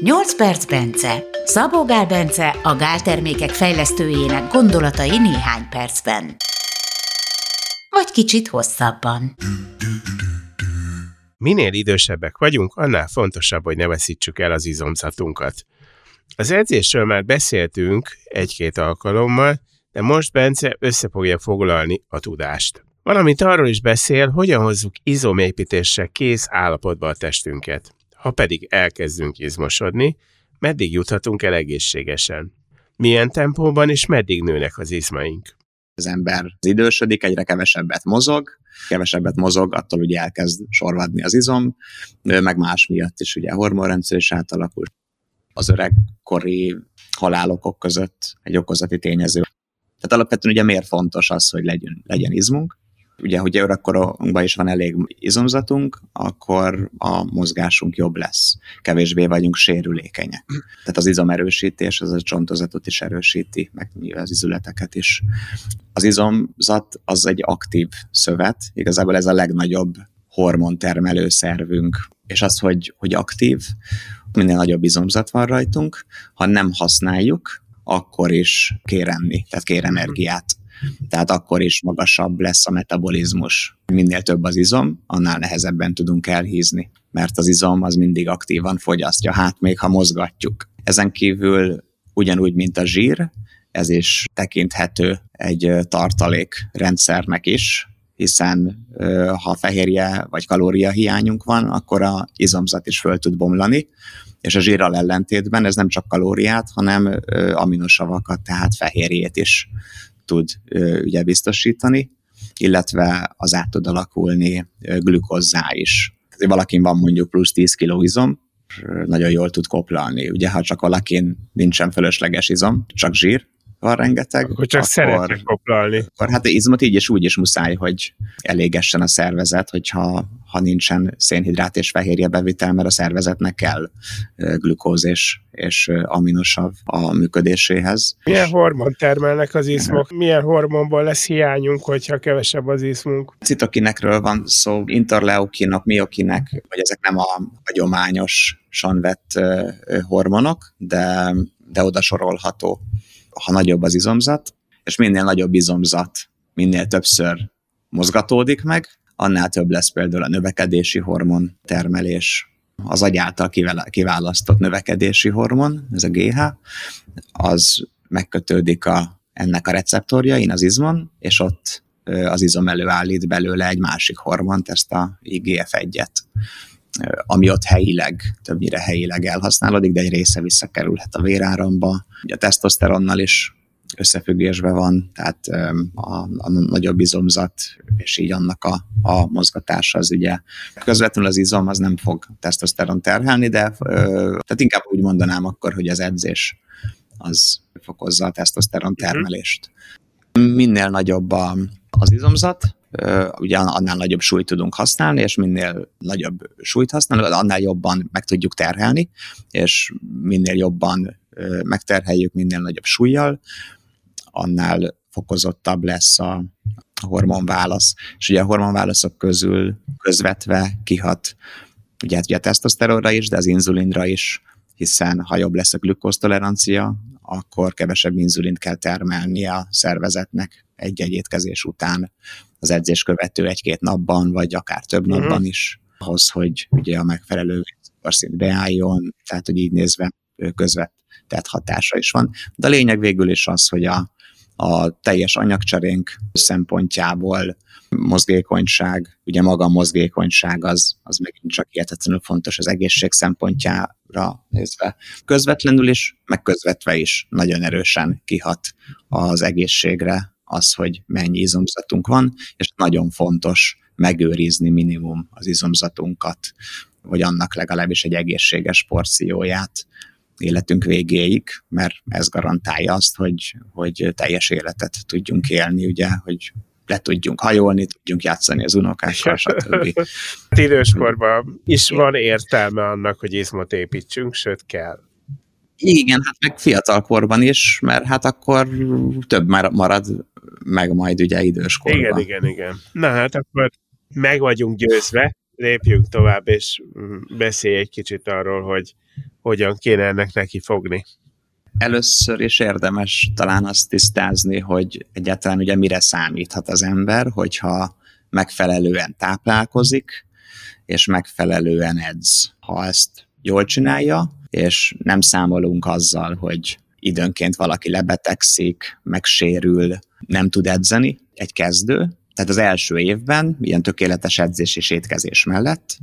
8 perc Bence. Szabó Gál Bence a gáltermékek fejlesztőjének gondolatai néhány percben. Vagy kicsit hosszabban. Minél idősebbek vagyunk, annál fontosabb, hogy ne veszítsük el az izomzatunkat. Az edzésről már beszéltünk egy-két alkalommal, de most Bence össze fogja foglalni a tudást. Valamint arról is beszél, hogyan hozzuk izomépítésre kész állapotba a testünket. Ha pedig elkezdünk izmosodni, meddig juthatunk el egészségesen? Milyen tempóban és meddig nőnek az izmaink? Az ember az idősödik, egyre kevesebbet mozog, kevesebbet mozog, attól ugye elkezd sorvadni az izom, meg más miatt is ugye a hormonrendszer is átalakul. Az öregkori halálokok között egy okozati tényező. Tehát alapvetően ugye miért fontos az, hogy legyen, legyen izmunk? Ugye, hogy öregkorunkban is van elég izomzatunk, akkor a mozgásunk jobb lesz. Kevésbé vagyunk sérülékenyek. Tehát az izomerősítés az a csontozatot is erősíti, meg az izületeket is. Az izomzat az egy aktív szövet, igazából ez a legnagyobb hormontermelő szervünk, és az, hogy, hogy aktív, minél nagyobb izomzat van rajtunk, ha nem használjuk, akkor is kér enni, tehát kér energiát tehát akkor is magasabb lesz a metabolizmus. Minél több az izom, annál nehezebben tudunk elhízni, mert az izom az mindig aktívan fogyasztja, hát még ha mozgatjuk. Ezen kívül ugyanúgy, mint a zsír, ez is tekinthető egy tartalékrendszernek is, hiszen ha fehérje vagy kalória hiányunk van, akkor a izomzat is föl tud bomlani, és a zsírral ellentétben ez nem csak kalóriát, hanem aminosavakat, tehát fehérjét is tud ugye biztosítani, illetve az át tud alakulni glükozzá is. Tehát, valakin van mondjuk plusz 10 kg izom, nagyon jól tud koplalni. Ugye, ha csak valakin nincsen fölösleges izom, csak zsír, van rengeteg. Akkor csak akkor, szeretnek koplalni. Akkor hát izmot így és úgy is muszáj, hogy elégessen a szervezet, hogyha ha nincsen szénhidrát és fehérje bevitel, mert a szervezetnek kell glükóz és, és aminosav a működéséhez. Milyen hormon termelnek az izmok? Milyen hormonból lesz hiányunk, hogyha kevesebb az izmunk? Citokinekről van szó, interleukinok, miokinek, vagy ezek nem a hagyományosan vett hormonok, de, de oda sorolható ha nagyobb az izomzat, és minél nagyobb izomzat, minél többször mozgatódik meg, annál több lesz például a növekedési hormon termelés, az agy által kiválasztott növekedési hormon, ez a GH, az megkötődik a, ennek a receptorjain, az izmon, és ott az izom előállít belőle egy másik hormont, ezt a IGF-1-et, ami ott helyileg, többnyire helyileg elhasználódik, de egy része visszakerülhet a véráramba. Ugye a tesztoszteronnal is összefüggésben van, tehát a, a nagyobb izomzat, és így annak a, a mozgatása az ugye közvetlenül az izom az nem fog tesztoszteron terhelni, de tehát inkább úgy mondanám akkor, hogy az edzés az fokozza a tesztoszteron mhm. termelést. Minél nagyobb a, az izomzat, ugye annál nagyobb súlyt tudunk használni, és minél nagyobb súlyt használunk, annál jobban meg tudjuk terhelni, és minél jobban megterheljük, minél nagyobb súlyjal, annál fokozottabb lesz a hormonválasz. És ugye a hormonválaszok közül közvetve kihat ugye, ugye a tesztoszteronra is, de az inzulinra is, hiszen ha jobb lesz a glükóztolerancia, akkor kevesebb inzulint kell termelni a szervezetnek egy-egy étkezés után, az edzés követő egy-két napban, vagy akár több uh-huh. napban is, ahhoz, hogy ugye a megfelelő cukorszint beálljon, tehát hogy így nézve közvetett hatása is van. De a lényeg végül is az, hogy a, a teljes anyagcserénk szempontjából mozgékonyság, ugye maga a mozgékonyság az, az megint csak hihetetlenül fontos az egészség szempontjára nézve. Közvetlenül is, meg közvetve is nagyon erősen kihat az egészségre az, hogy mennyi izomzatunk van, és nagyon fontos megőrizni minimum az izomzatunkat, vagy annak legalábbis egy egészséges porcióját életünk végéig, mert ez garantálja azt, hogy, hogy teljes életet tudjunk élni, ugye, hogy le tudjunk hajolni, tudjunk játszani az unokákkal, stb. Hát időskorban is van értelme annak, hogy izmot építsünk, sőt kell. Igen, hát meg fiatalkorban is, mert hát akkor több marad meg majd ugye időskorban. Igen, igen, igen. Na hát akkor meg vagyunk győzve, lépjünk tovább, és beszélj egy kicsit arról, hogy hogyan kéne ennek neki fogni. Először is érdemes talán azt tisztázni, hogy egyáltalán ugye mire számíthat az ember, hogyha megfelelően táplálkozik, és megfelelően edz. Ha ezt jól csinálja, és nem számolunk azzal, hogy időnként valaki lebetegszik, megsérül, nem tud edzeni, egy kezdő, tehát az első évben, ilyen tökéletes edzés és étkezés mellett,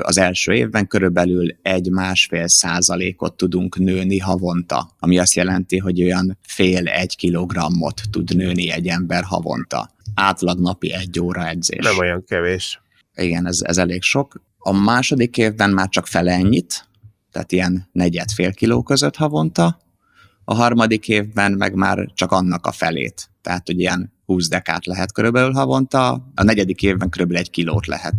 az első évben körülbelül egy-másfél százalékot tudunk nőni havonta, ami azt jelenti, hogy olyan fél-egy kilogrammot tud nőni egy ember havonta. Átlag napi egy óra edzés. Nem olyan kevés. Igen, ez, ez elég sok. A második évben már csak fele ennyit, tehát ilyen negyed-fél kiló között havonta, a harmadik évben meg már csak annak a felét, tehát hogy ilyen 20 dekát lehet körülbelül havonta, a negyedik évben körülbelül egy kilót lehet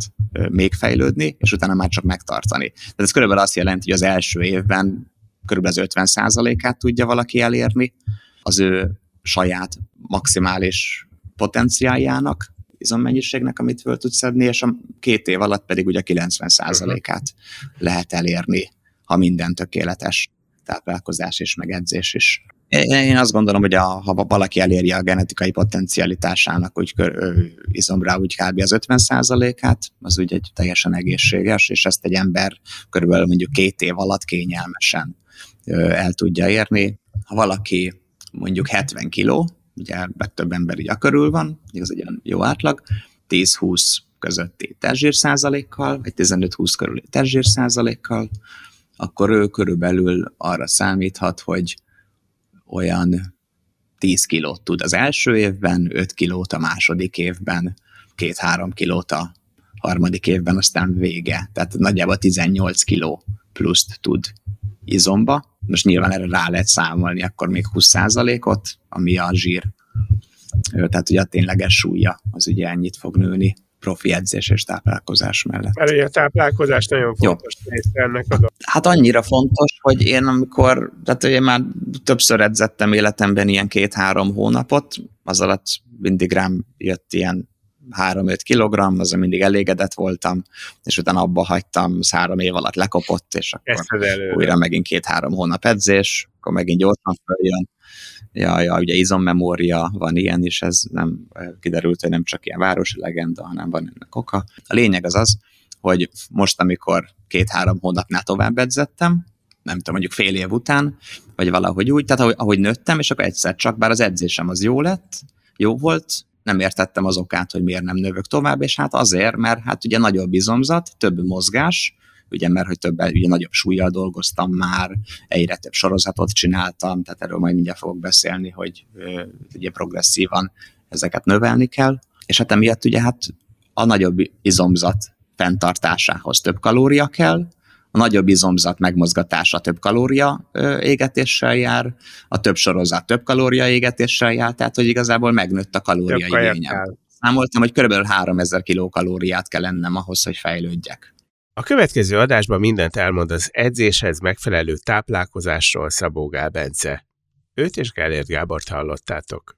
még fejlődni, és utána már csak megtartani. Tehát ez körülbelül azt jelenti, hogy az első évben körülbelül az 50%-át tudja valaki elérni az ő saját maximális potenciáljának, izommennyiségnek, amit föl tud szedni, és a két év alatt pedig ugye 90%-át lehet elérni, ha minden tökéletes táplálkozás és megedzés is. Én azt gondolom, hogy a, ha valaki eléri a genetikai potencialitásának úgy kör, izomra úgy kb. az 50%-át, az úgy egy teljesen egészséges, és ezt egy ember körülbelül mondjuk két év alatt kényelmesen el tudja érni. Ha valaki mondjuk 70 kiló, ugye több ember így körül van, ez egy olyan jó átlag, 10-20 közötti testzsír százalékkal, vagy 15-20 körüli testzsír százalékkal, akkor ő körülbelül arra számíthat, hogy olyan 10 kilót tud az első évben, 5 kilót a második évben, 2-3 kilót a harmadik évben, aztán vége. Tehát nagyjából 18 kiló pluszt tud izomba. Most nyilván erre rá lehet számolni akkor még 20%-ot, ami a zsír. Tehát ugye a tényleges súlya az ugye ennyit fog nőni profi edzés és táplálkozás mellett. Ugye a táplálkozás nagyon fontos része ennek a Hát annyira fontos, hogy én amikor, tehát én már többször edzettem életemben ilyen két-három hónapot, az alatt mindig rám jött ilyen 3-5 kilogramm, azon mindig elégedett voltam, és utána abba hagytam, az három év alatt lekopott, és akkor újra megint két-három hónap edzés, akkor megint gyorsan följön, ja, ja, ugye izommemória van ilyen is, ez nem kiderült, hogy nem csak ilyen városi legenda, hanem van ennek oka. A lényeg az az, hogy most, amikor két-három hónapnál tovább edzettem, nem tudom, mondjuk fél év után, vagy valahogy úgy, tehát ahogy, ahogy nőttem, és akkor egyszer csak, bár az edzésem az jó lett, jó volt, nem értettem az okát, hogy miért nem növök tovább, és hát azért, mert hát ugye nagyobb bizomzat, több mozgás, ugye mert hogy több, ugye nagyobb súlyjal dolgoztam már, egyre több sorozatot csináltam, tehát erről majd mindjárt fogok beszélni, hogy ugye progresszívan ezeket növelni kell, és hát emiatt ugye hát a nagyobb izomzat fenntartásához több kalória kell, a nagyobb izomzat megmozgatása több kalória égetéssel jár, a több sorozat több kalória égetéssel jár, tehát hogy igazából megnőtt a kalóriaigényem. Számoltam, hogy kb. 3000 kilokalóriát kell ennem ahhoz, hogy fejlődjek. A következő adásban mindent elmond az edzéshez megfelelő táplálkozásról Szabó Gál Bence. Őt és Gellért Gábort hallottátok.